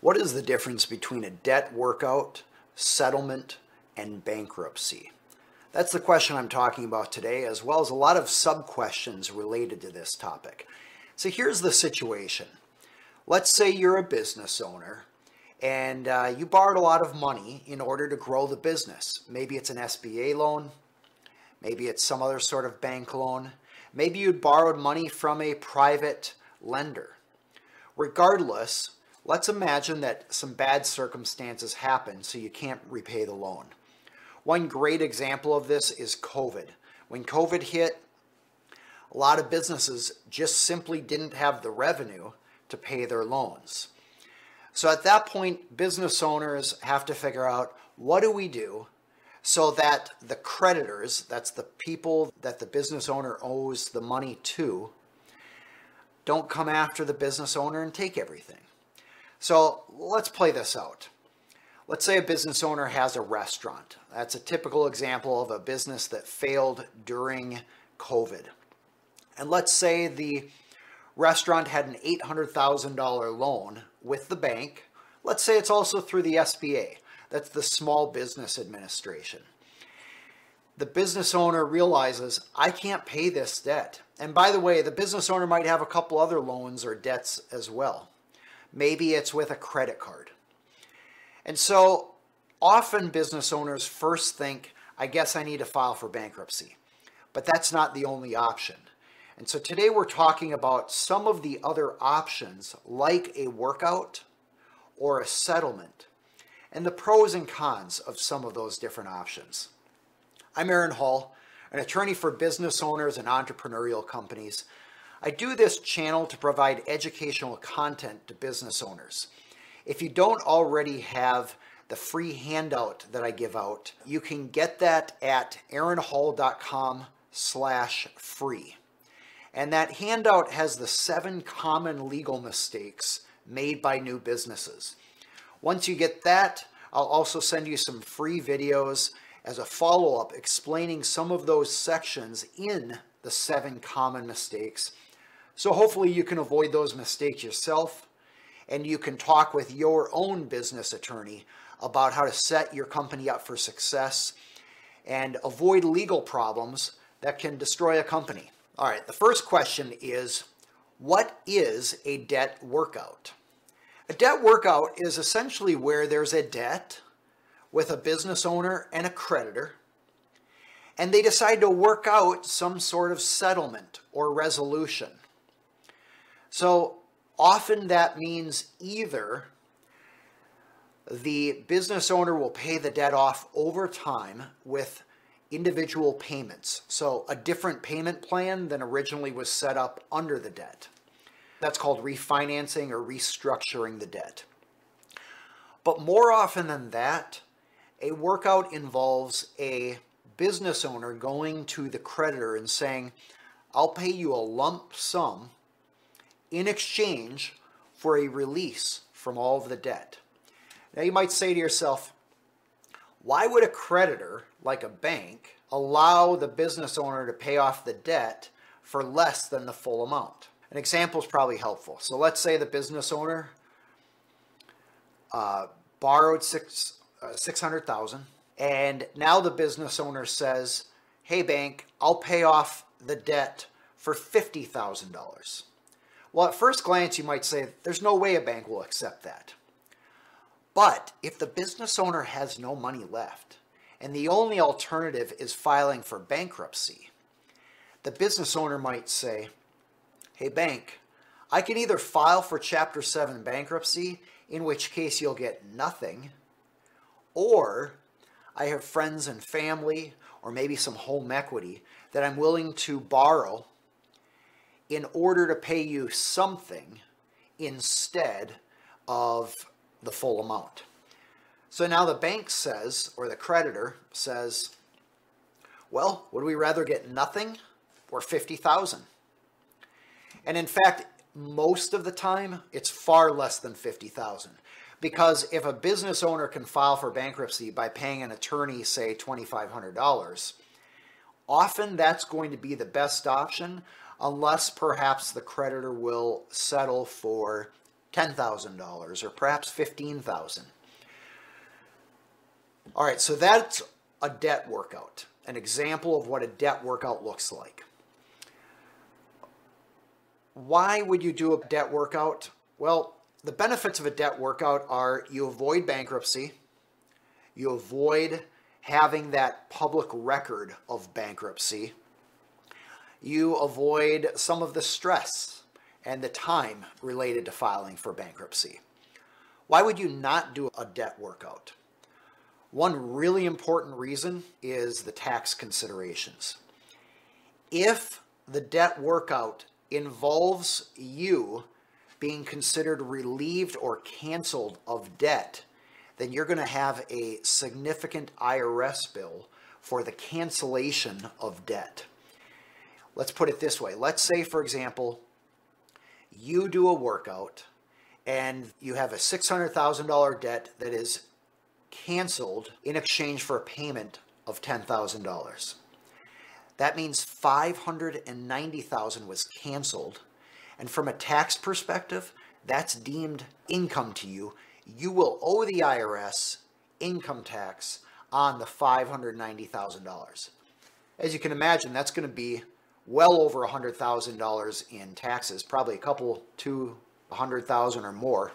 What is the difference between a debt workout, settlement, and bankruptcy? That's the question I'm talking about today, as well as a lot of sub questions related to this topic. So here's the situation. Let's say you're a business owner and uh, you borrowed a lot of money in order to grow the business. Maybe it's an SBA loan, maybe it's some other sort of bank loan, maybe you'd borrowed money from a private lender. Regardless, let's imagine that some bad circumstances happen so you can't repay the loan. One great example of this is COVID. When COVID hit, a lot of businesses just simply didn't have the revenue to pay their loans. So at that point, business owners have to figure out what do we do so that the creditors, that's the people that the business owner owes the money to, don't come after the business owner and take everything. So let's play this out. Let's say a business owner has a restaurant. That's a typical example of a business that failed during COVID. And let's say the restaurant had an $800,000 loan with the bank. Let's say it's also through the SBA. That's the Small Business Administration. The business owner realizes, I can't pay this debt. And by the way, the business owner might have a couple other loans or debts as well. Maybe it's with a credit card. And so often business owners first think, I guess I need to file for bankruptcy. But that's not the only option. And so today we're talking about some of the other options like a workout or a settlement and the pros and cons of some of those different options. I'm Aaron Hall, an attorney for business owners and entrepreneurial companies. I do this channel to provide educational content to business owners. If you don't already have the free handout that I give out, you can get that at aaronhall.com slash free. And that handout has the seven common legal mistakes made by new businesses. Once you get that, I'll also send you some free videos as a follow-up explaining some of those sections in the seven common mistakes. So hopefully you can avoid those mistakes yourself and you can talk with your own business attorney about how to set your company up for success and avoid legal problems that can destroy a company. All right, the first question is what is a debt workout? A debt workout is essentially where there's a debt with a business owner and a creditor, and they decide to work out some sort of settlement or resolution. So Often that means either the business owner will pay the debt off over time with individual payments. So a different payment plan than originally was set up under the debt. That's called refinancing or restructuring the debt. But more often than that, a workout involves a business owner going to the creditor and saying, I'll pay you a lump sum in exchange for a release from all of the debt. Now you might say to yourself, why would a creditor, like a bank, allow the business owner to pay off the debt for less than the full amount? An example is probably helpful. So let's say the business owner uh, borrowed six, uh, 600,000 and now the business owner says, hey bank, I'll pay off the debt for $50,000. Well, at first glance, you might say, there's no way a bank will accept that. But if the business owner has no money left, and the only alternative is filing for bankruptcy, the business owner might say, hey, bank, I can either file for Chapter 7 bankruptcy, in which case you'll get nothing, or I have friends and family, or maybe some home equity that I'm willing to borrow in order to pay you something instead of the full amount. So now the bank says, or the creditor says, well, would we rather get nothing or 50,000? And in fact, most of the time, it's far less than 50,000. Because if a business owner can file for bankruptcy by paying an attorney, say, $2,500, often that's going to be the best option unless perhaps the creditor will settle for $10,000 or perhaps 15,000. All right, so that's a debt workout, an example of what a debt workout looks like. Why would you do a debt workout? Well, the benefits of a debt workout are you avoid bankruptcy, you avoid having that public record of bankruptcy, you avoid some of the stress and the time related to filing for bankruptcy. Why would you not do a debt workout? One really important reason is the tax considerations. If the debt workout involves you being considered relieved or canceled of debt, then you're going to have a significant IRS bill for the cancellation of debt. Let's put it this way. Let's say, for example, you do a workout and you have a $600,000 debt that is canceled in exchange for a payment of $10,000. That means 590,000 was canceled. And from a tax perspective, that's deemed income to you. You will owe the IRS income tax on the $590,000. As you can imagine, that's going to be well over $100,000 in taxes, probably a couple, two, 100,000 or more.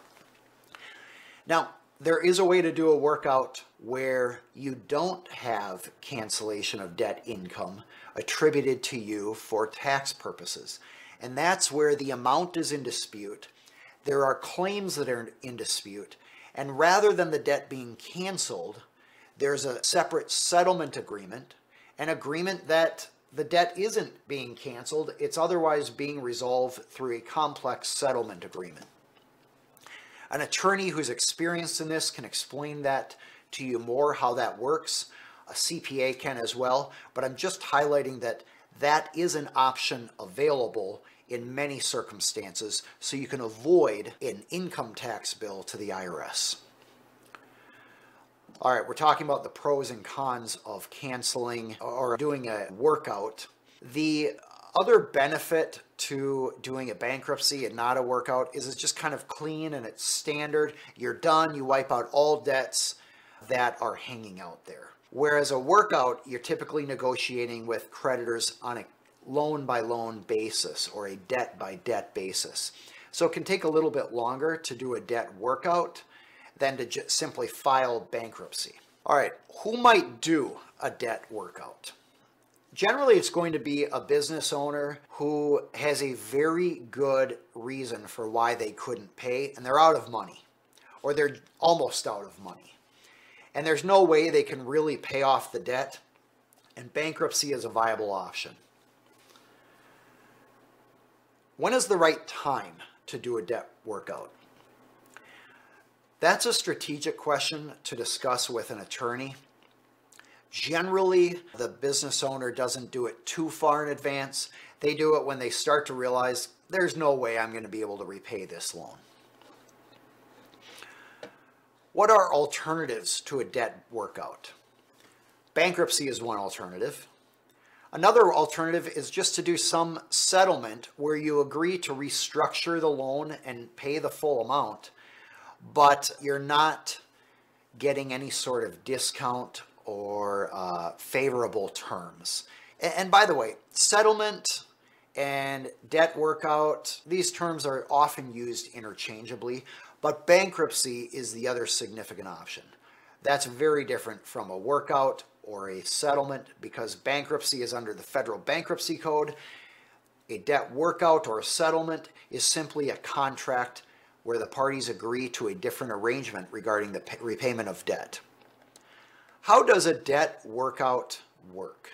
Now, there is a way to do a workout where you don't have cancellation of debt income attributed to you for tax purposes. And that's where the amount is in dispute. There are claims that are in dispute. And rather than the debt being canceled, there's a separate settlement agreement, an agreement that the debt isn't being canceled, it's otherwise being resolved through a complex settlement agreement. An attorney who's experienced in this can explain that to you more, how that works. A CPA can as well, but I'm just highlighting that that is an option available in many circumstances so you can avoid an income tax bill to the IRS. All right, we're talking about the pros and cons of canceling or doing a workout. The other benefit to doing a bankruptcy and not a workout is it's just kind of clean and it's standard. You're done, you wipe out all debts that are hanging out there. Whereas a workout, you're typically negotiating with creditors on a loan by loan basis or a debt by debt basis. So it can take a little bit longer to do a debt workout than to just simply file bankruptcy. All right, who might do a debt workout? Generally, it's going to be a business owner who has a very good reason for why they couldn't pay and they're out of money or they're almost out of money. And there's no way they can really pay off the debt, and bankruptcy is a viable option. When is the right time to do a debt workout? That's a strategic question to discuss with an attorney. Generally, the business owner doesn't do it too far in advance. They do it when they start to realize there's no way I'm going to be able to repay this loan. What are alternatives to a debt workout? Bankruptcy is one alternative. Another alternative is just to do some settlement where you agree to restructure the loan and pay the full amount but you're not getting any sort of discount or uh, favorable terms. And, and by the way, settlement and debt workout, these terms are often used interchangeably, but bankruptcy is the other significant option. That's very different from a workout or a settlement because bankruptcy is under the federal bankruptcy code. A debt workout or a settlement is simply a contract where the parties agree to a different arrangement regarding the repayment of debt. How does a debt workout work?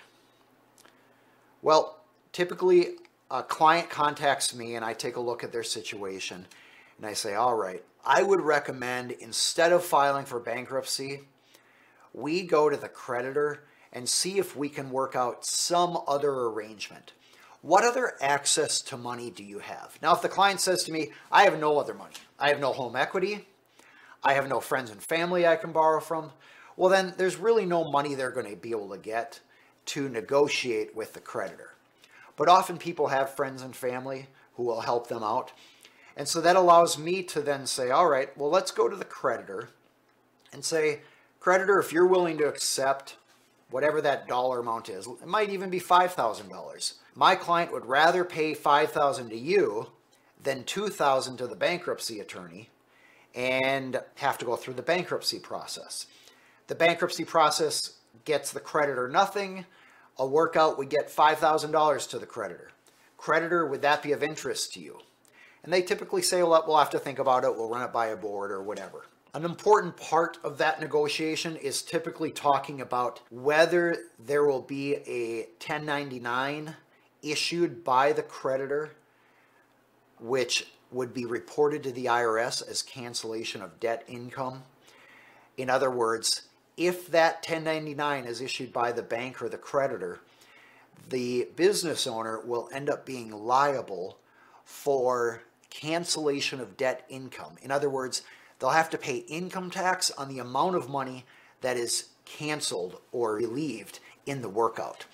Well, typically a client contacts me and I take a look at their situation and I say, all right, I would recommend instead of filing for bankruptcy, we go to the creditor and see if we can work out some other arrangement. What other access to money do you have? Now, if the client says to me, I have no other money, I have no home equity, I have no friends and family I can borrow from, well, then there's really no money they're going to be able to get to negotiate with the creditor. But often people have friends and family who will help them out. And so that allows me to then say, all right, well, let's go to the creditor and say, creditor, if you're willing to accept whatever that dollar amount is, it might even be $5,000. My client would rather pay 5000 to you than 2000 to the bankruptcy attorney and have to go through the bankruptcy process. The bankruptcy process gets the creditor nothing. A workout would get $5,000 to the creditor. Creditor, would that be of interest to you? And they typically say, well, we'll have to think about it. We'll run it by a board or whatever. An important part of that negotiation is typically talking about whether there will be a 1099 issued by the creditor, which would be reported to the IRS as cancellation of debt income. In other words, if that 1099 is issued by the bank or the creditor, the business owner will end up being liable for cancellation of debt income. In other words, they'll have to pay income tax on the amount of money that is canceled or relieved in the workout.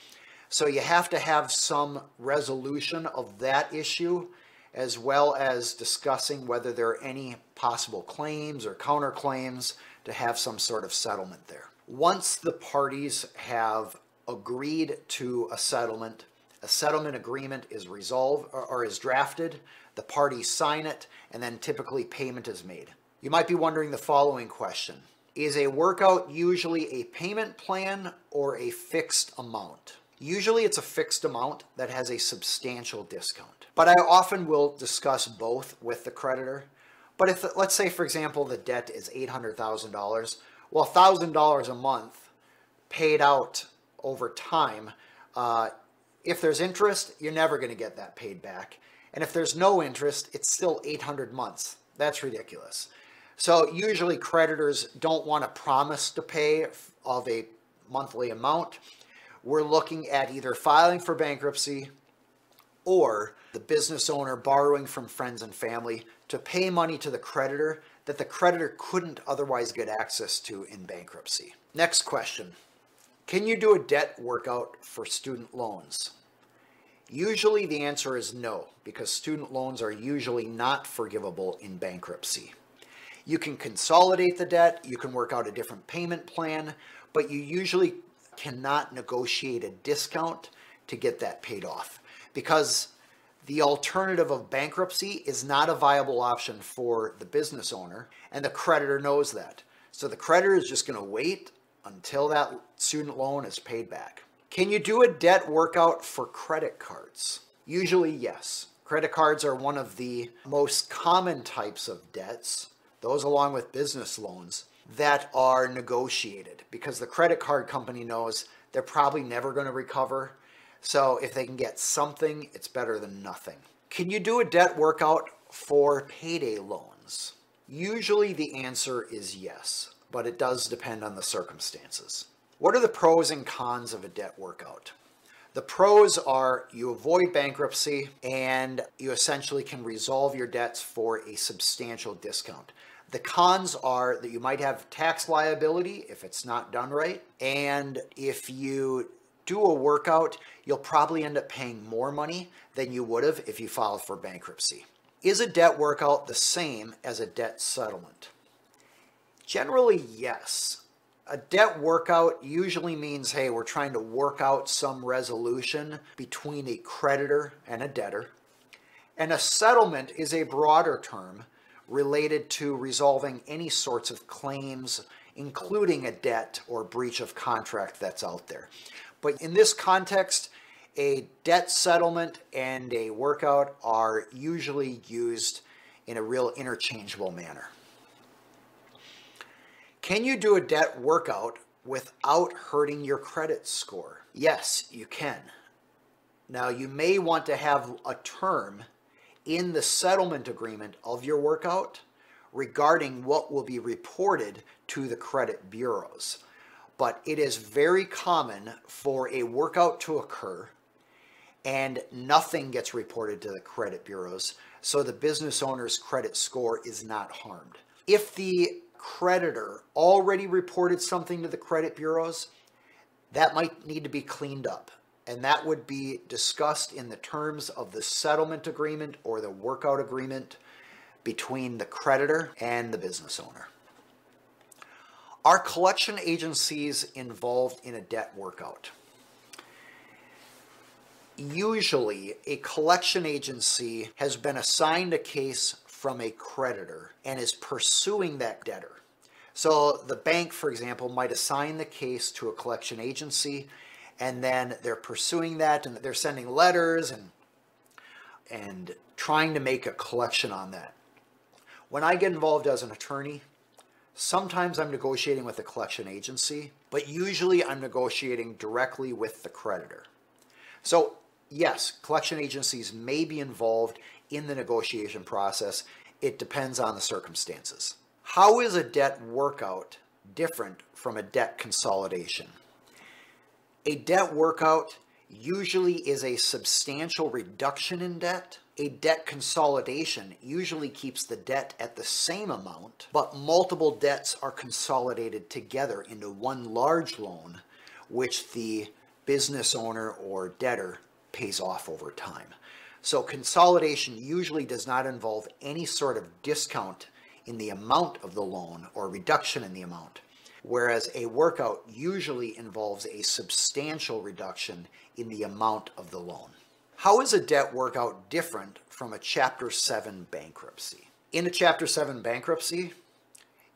So you have to have some resolution of that issue as well as discussing whether there are any possible claims or counterclaims to have some sort of settlement there. Once the parties have agreed to a settlement, a settlement agreement is resolved or, is drafted, the parties sign it, and then typically payment is made. You might be wondering the following question. Is a workout usually a payment plan or a fixed amount? Usually it's a fixed amount that has a substantial discount. But I often will discuss both with the creditor. But if, let's say, for example, the debt is $800,000, well, $1,000 a month paid out over time, uh, if there's interest, you're never going to get that paid back. And if there's no interest, it's still 800 months. That's ridiculous. So usually creditors don't want to promise to pay of a monthly amount we're looking at either filing for bankruptcy or the business owner borrowing from friends and family to pay money to the creditor that the creditor couldn't otherwise get access to in bankruptcy. Next question. Can you do a debt workout for student loans? Usually the answer is no, because student loans are usually not forgivable in bankruptcy. You can consolidate the debt, you can work out a different payment plan, but you usually cannot negotiate a discount to get that paid off because the alternative of bankruptcy is not a viable option for the business owner, and the creditor knows that. So the creditor is just going to wait until that student loan is paid back. Can you do a debt workout for credit cards? Usually, yes. Credit cards are one of the most common types of debts, those along with business loans that are negotiated because the credit card company knows they're probably never going to recover. So if they can get something, it's better than nothing. Can you do a debt workout for payday loans? Usually the answer is yes, but it does depend on the circumstances. What are the pros and cons of a debt workout? The pros are you avoid bankruptcy and you essentially can resolve your debts for a substantial discount. The cons are that you might have tax liability if it's not done right. And if you do a workout, you'll probably end up paying more money than you would have if you filed for bankruptcy. Is a debt workout the same as a debt settlement? Generally, yes. A debt workout usually means, hey, we're trying to work out some resolution between a creditor and a debtor. And a settlement is a broader term related to resolving any sorts of claims, including a debt or breach of contract that's out there. But in this context, a debt settlement and a workout are usually used in a real interchangeable manner. Can you do a debt workout without hurting your credit score? Yes, you can. Now, you may want to have a term in the settlement agreement of your workout regarding what will be reported to the credit bureaus. But it is very common for a workout to occur and nothing gets reported to the credit bureaus, so the business owner's credit score is not harmed. If the creditor already reported something to the credit bureaus, that might need to be cleaned up and that would be discussed in the terms of the settlement agreement or the workout agreement between the creditor and the business owner. Are collection agencies involved in a debt workout? Usually, a collection agency has been assigned a case from a creditor and is pursuing that debtor. So, the bank, for example, might assign the case to a collection agency and then they're pursuing that and they're sending letters and and trying to make a collection on that. When I get involved as an attorney, sometimes I'm negotiating with a collection agency, but usually I'm negotiating directly with the creditor. So yes, collection agencies may be involved in the negotiation process. It depends on the circumstances. How is a debt workout different from a debt consolidation? A debt workout usually is a substantial reduction in debt. A debt consolidation usually keeps the debt at the same amount, but multiple debts are consolidated together into one large loan, which the business owner or debtor pays off over time. So consolidation usually does not involve any sort of discount in the amount of the loan or reduction in the amount, whereas a workout usually involves a substantial reduction in the amount of the loan. How is a debt workout different from a Chapter 7 bankruptcy? In a Chapter 7 bankruptcy,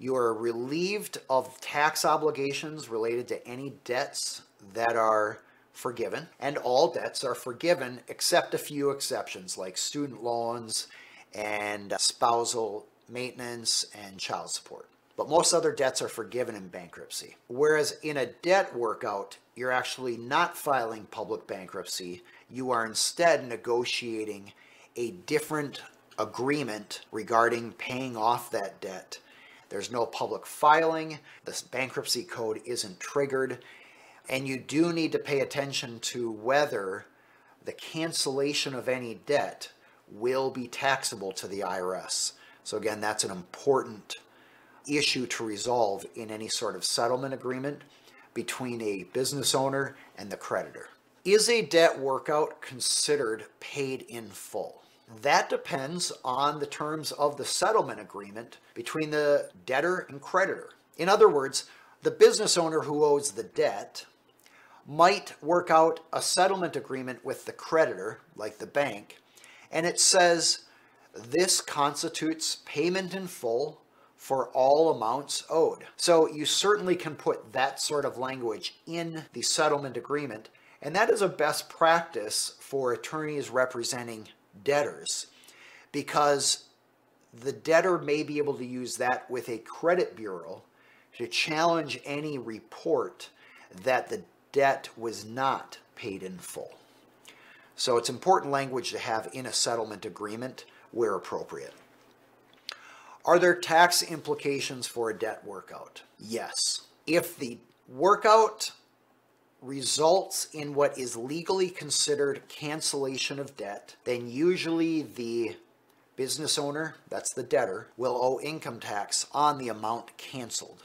you are relieved of tax obligations related to any debts that are forgiven, and all debts are forgiven except a few exceptions like student loans and spousal maintenance and child support. But most other debts are forgiven in bankruptcy. Whereas in a debt workout, you're actually not filing public bankruptcy. You are instead negotiating a different agreement regarding paying off that debt. There's no public filing, the bankruptcy code isn't triggered, and you do need to pay attention to whether the cancellation of any debt will be taxable to the IRS. So, again, that's an important issue to resolve in any sort of settlement agreement between a business owner and the creditor. Is a debt workout considered paid in full? That depends on the terms of the settlement agreement between the debtor and creditor. In other words, the business owner who owes the debt might work out a settlement agreement with the creditor, like the bank, and it says this constitutes payment in full for all amounts owed. So you certainly can put that sort of language in the settlement agreement, and that is a best practice for attorneys representing debtors because the debtor may be able to use that with a credit bureau to challenge any report that the debt was not paid in full. So it's important language to have in a settlement agreement where appropriate. Are there tax implications for a debt workout? Yes. If the workout results in what is legally considered cancellation of debt, then usually the business owner, that's the debtor, will owe income tax on the amount canceled.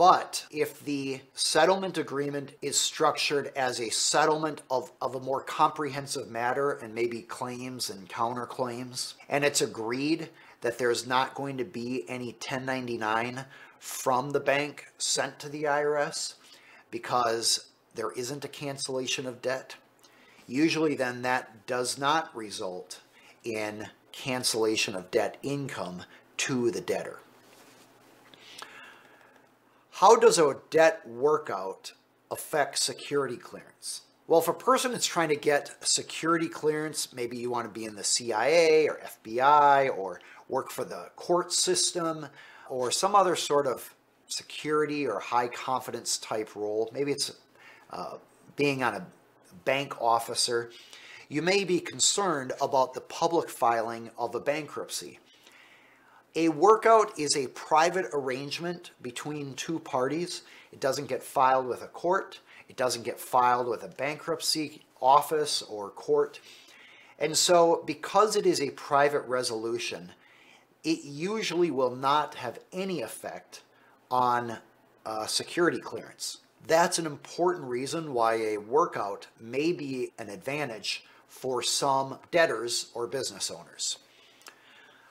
But if the settlement agreement is structured as a settlement of, of a more comprehensive matter and maybe claims and counterclaims, and it's agreed that there's not going to be any 1099 from the bank sent to the IRS because there isn't a cancellation of debt, usually then that does not result in cancellation of debt income to the debtor. How does a debt workout affect security clearance? Well, if a person is trying to get security clearance, maybe you want to be in the CIA or FBI or work for the court system or some other sort of security or high confidence type role, maybe it's uh, being on a bank officer, you may be concerned about the public filing of a bankruptcy. A workout is a private arrangement between two parties. It doesn't get filed with a court. It doesn't get filed with a bankruptcy office or court. And so, because it is a private resolution, it usually will not have any effect on uh, security clearance. That's an important reason why a workout may be an advantage for some debtors or business owners.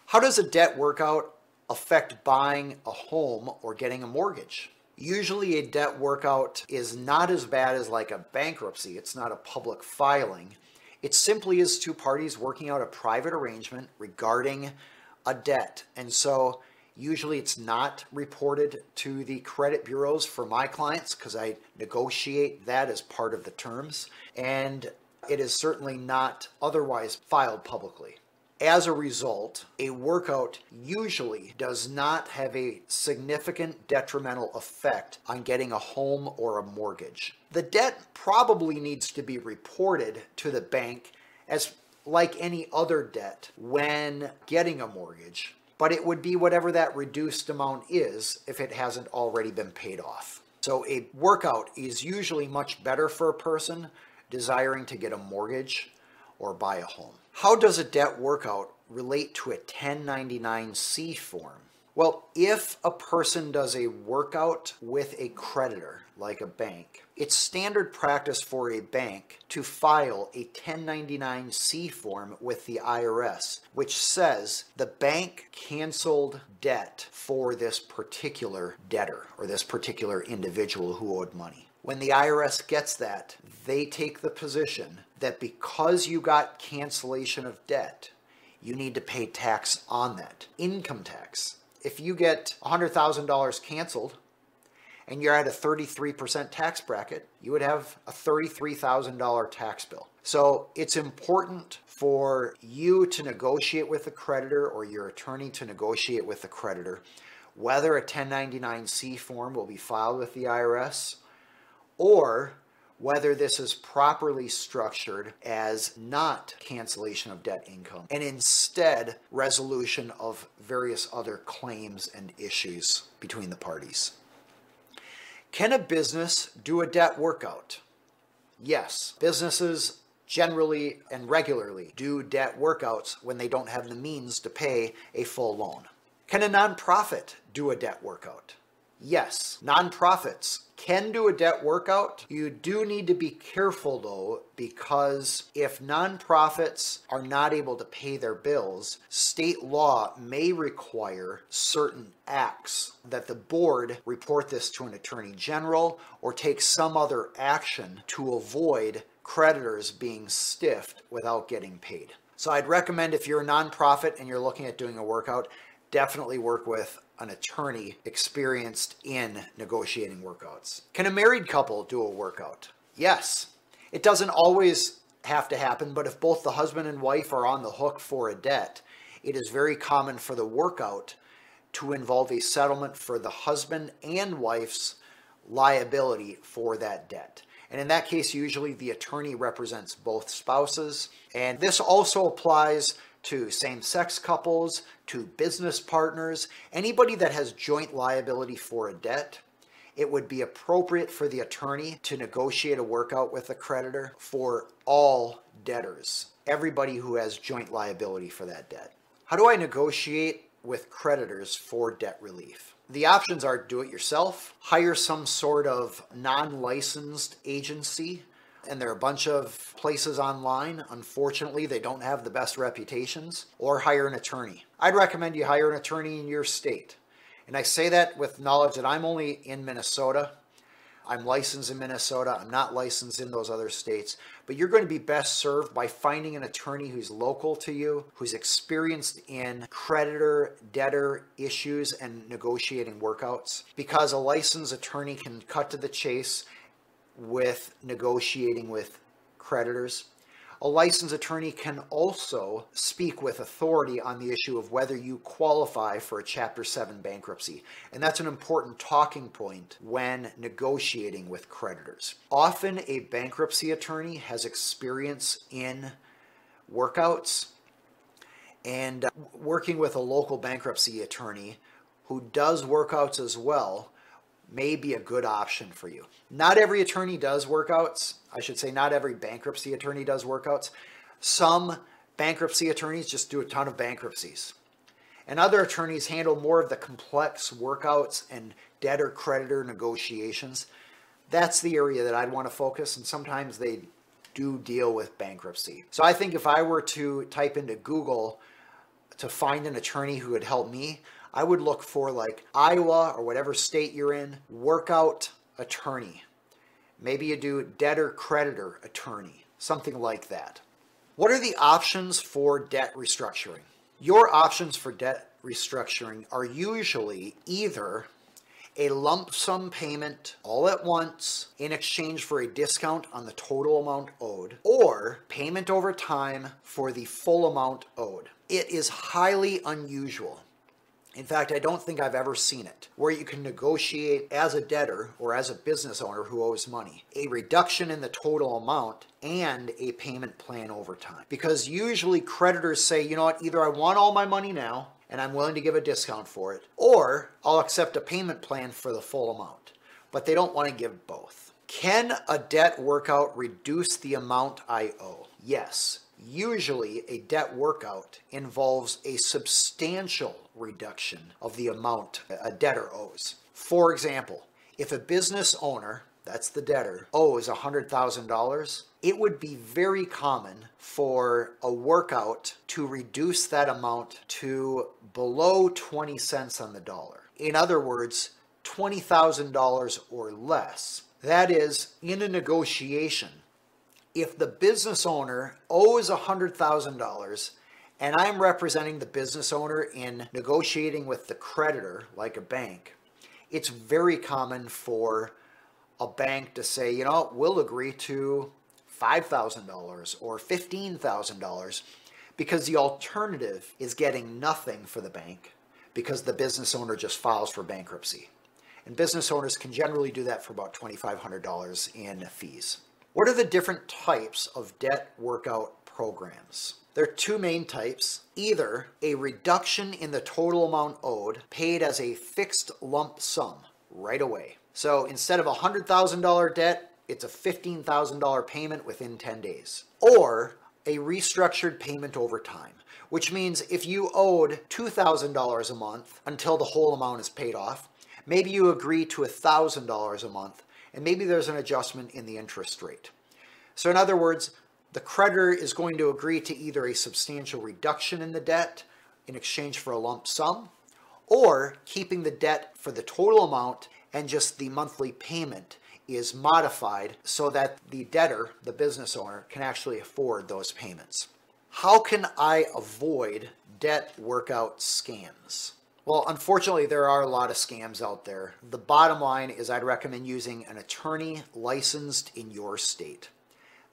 How does a debt workout affect buying a home or getting a mortgage? Usually, a debt workout is not as bad as like a bankruptcy. It's not a public filing. It simply is two parties working out a private arrangement regarding a debt. And so, usually, it's not reported to the credit bureaus for my clients because I negotiate that as part of the terms. And it is certainly not otherwise filed publicly. As a result, a workout usually does not have a significant detrimental effect on getting a home or a mortgage. The debt probably needs to be reported to the bank as like any other debt when getting a mortgage, but it would be whatever that reduced amount is if it hasn't already been paid off. So a workout is usually much better for a person desiring to get a mortgage or buy a home. How does a debt workout relate to a 1099-C form? Well, if a person does a workout with a creditor, like a bank, it's standard practice for a bank to file a 1099-C form with the IRS, which says the bank canceled debt for this particular debtor or this particular individual who owed money. When the IRS gets that, they take the position that because you got cancellation of debt, you need to pay tax on that, income tax. If you get $100,000 canceled and you're at a 33% tax bracket, you would have a $33,000 tax bill. So it's important for you to negotiate with the creditor or your attorney to negotiate with the creditor whether a 1099-C form will be filed with the IRS or whether this is properly structured as not cancellation of debt income and instead resolution of various other claims and issues between the parties. Can a business do a debt workout? Yes, businesses generally and regularly do debt workouts when they don't have the means to pay a full loan. Can a nonprofit do a debt workout? Yes, nonprofits can do a debt workout. You do need to be careful though, because if nonprofits are not able to pay their bills, state law may require certain acts that the board report this to an attorney general or take some other action to avoid creditors being stiffed without getting paid. So I'd recommend if you're a nonprofit and you're looking at doing a workout, definitely work with an attorney experienced in negotiating workouts. Can a married couple do a workout? Yes. It doesn't always have to happen, but if both the husband and wife are on the hook for a debt, it is very common for the workout to involve a settlement for the husband and wife's liability for that debt. And in that case, usually the attorney represents both spouses. And this also applies to same sex couples, to business partners, anybody that has joint liability for a debt. It would be appropriate for the attorney to negotiate a workout with the creditor for all debtors, everybody who has joint liability for that debt. How do I negotiate with creditors for debt relief? The options are do it yourself, hire some sort of non licensed agency and there are a bunch of places online. Unfortunately, they don't have the best reputations, or hire an attorney. I'd recommend you hire an attorney in your state. And I say that with knowledge that I'm only in Minnesota. I'm licensed in Minnesota. I'm not licensed in those other states. But you're going to be best served by finding an attorney who's local to you, who's experienced in creditor debtor issues and negotiating workouts. Because a licensed attorney can cut to the chase with negotiating with creditors. A licensed attorney can also speak with authority on the issue of whether you qualify for a Chapter 7 bankruptcy. And that's an important talking point when negotiating with creditors. Often, a bankruptcy attorney has experience in workouts and uh, working with a local bankruptcy attorney who does workouts as well may be a good option for you. Not every attorney does workouts. I should say, not every bankruptcy attorney does workouts. Some bankruptcy attorneys just do a ton of bankruptcies. And other attorneys handle more of the complex workouts and debtor creditor negotiations. That's the area that I'd want to focus, and sometimes they do deal with bankruptcy. So I think if I were to type into Google to find an attorney who would help me, I would look for like Iowa or whatever state you're in, workout attorney. Maybe you do debtor creditor attorney, something like that. What are the options for debt restructuring? Your options for debt restructuring are usually either a lump sum payment all at once in exchange for a discount on the total amount owed, or payment over time for the full amount owed. It is highly unusual in fact, I don't think I've ever seen it where you can negotiate as a debtor or as a business owner who owes money a reduction in the total amount and a payment plan over time. Because usually creditors say, you know what, either I want all my money now and I'm willing to give a discount for it, or I'll accept a payment plan for the full amount. But they don't want to give both. Can a debt workout reduce the amount I owe? Yes. Usually, a debt workout involves a substantial reduction of the amount a debtor owes. For example, if a business owner, that's the debtor, owes $100,000, it would be very common for a workout to reduce that amount to below 20 cents on the dollar. In other words, $20,000 or less. That is, in a negotiation, if the business owner owes $100,000 and I'm representing the business owner in negotiating with the creditor, like a bank, it's very common for a bank to say, you know, we'll agree to $5,000 or $15,000 because the alternative is getting nothing for the bank because the business owner just files for bankruptcy. And business owners can generally do that for about $2,500 in fees. What are the different types of debt workout programs? There are two main types either a reduction in the total amount owed paid as a fixed lump sum right away. So instead of a $100,000 debt, it's a $15,000 payment within 10 days. Or a restructured payment over time, which means if you owed $2,000 a month until the whole amount is paid off, maybe you agree to $1,000 a month and maybe there's an adjustment in the interest rate. So in other words, the creditor is going to agree to either a substantial reduction in the debt in exchange for a lump sum, or keeping the debt for the total amount and just the monthly payment is modified so that the debtor, the business owner, can actually afford those payments. How can I avoid debt workout scams? Well, unfortunately, there are a lot of scams out there. The bottom line is I'd recommend using an attorney licensed in your state.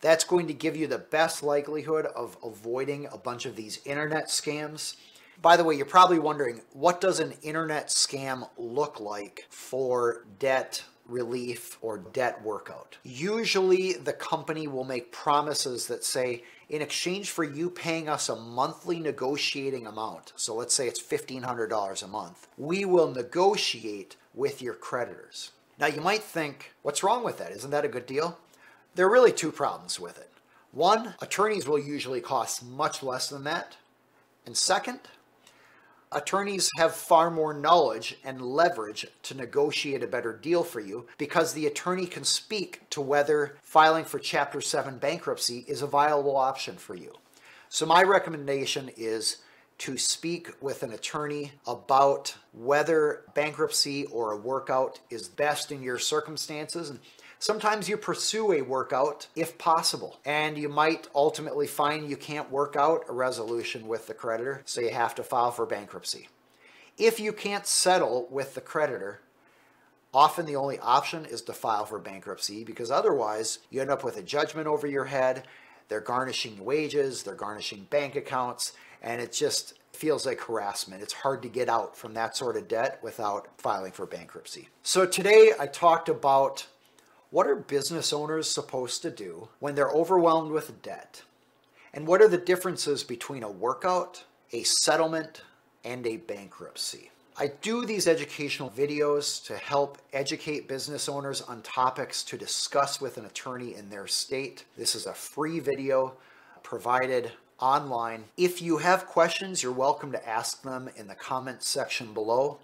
That's going to give you the best likelihood of avoiding a bunch of these internet scams. By the way, you're probably wondering, what does an internet scam look like for debt relief or debt workout? Usually the company will make promises that say, in exchange for you paying us a monthly negotiating amount, so let's say it's $1,500 a month, we will negotiate with your creditors. Now you might think, what's wrong with that? Isn't that a good deal? There are really two problems with it. One, attorneys will usually cost much less than that. And second, attorneys have far more knowledge and leverage to negotiate a better deal for you because the attorney can speak to whether filing for Chapter 7 bankruptcy is a viable option for you. So, my recommendation is to speak with an attorney about whether bankruptcy or a workout is best in your circumstances. Sometimes you pursue a workout if possible, and you might ultimately find you can't work out a resolution with the creditor, so you have to file for bankruptcy. If you can't settle with the creditor, often the only option is to file for bankruptcy because otherwise you end up with a judgment over your head. They're garnishing wages, they're garnishing bank accounts, and it just feels like harassment. It's hard to get out from that sort of debt without filing for bankruptcy. So today I talked about what are business owners supposed to do when they're overwhelmed with debt? And what are the differences between a workout, a settlement, and a bankruptcy? I do these educational videos to help educate business owners on topics to discuss with an attorney in their state. This is a free video provided online. If you have questions, you're welcome to ask them in the comments section below.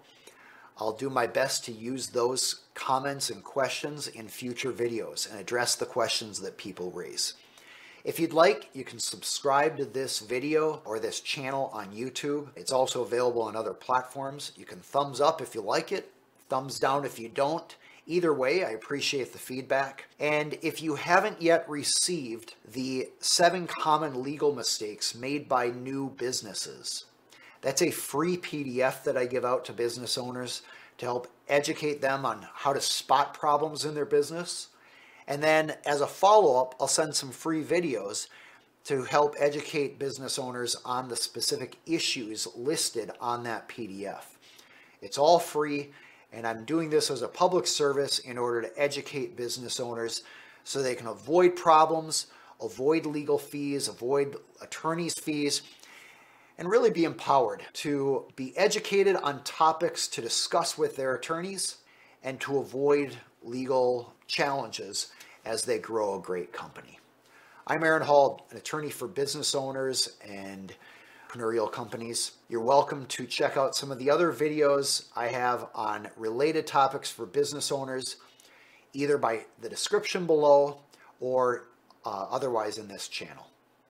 I'll do my best to use those comments and questions in future videos and address the questions that people raise. If you'd like, you can subscribe to this video or this channel on YouTube. It's also available on other platforms. You can thumbs up if you like it, thumbs down if you don't. Either way, I appreciate the feedback. And if you haven't yet received the seven common legal mistakes made by new businesses, that's a free PDF that I give out to business owners to help educate them on how to spot problems in their business. And then as a follow up, I'll send some free videos to help educate business owners on the specific issues listed on that PDF. It's all free, and I'm doing this as a public service in order to educate business owners so they can avoid problems, avoid legal fees, avoid attorney's fees, and really be empowered to be educated on topics to discuss with their attorneys and to avoid legal challenges as they grow a great company. I'm Aaron Hall, an attorney for business owners and entrepreneurial companies. You're welcome to check out some of the other videos I have on related topics for business owners, either by the description below or uh, otherwise in this channel.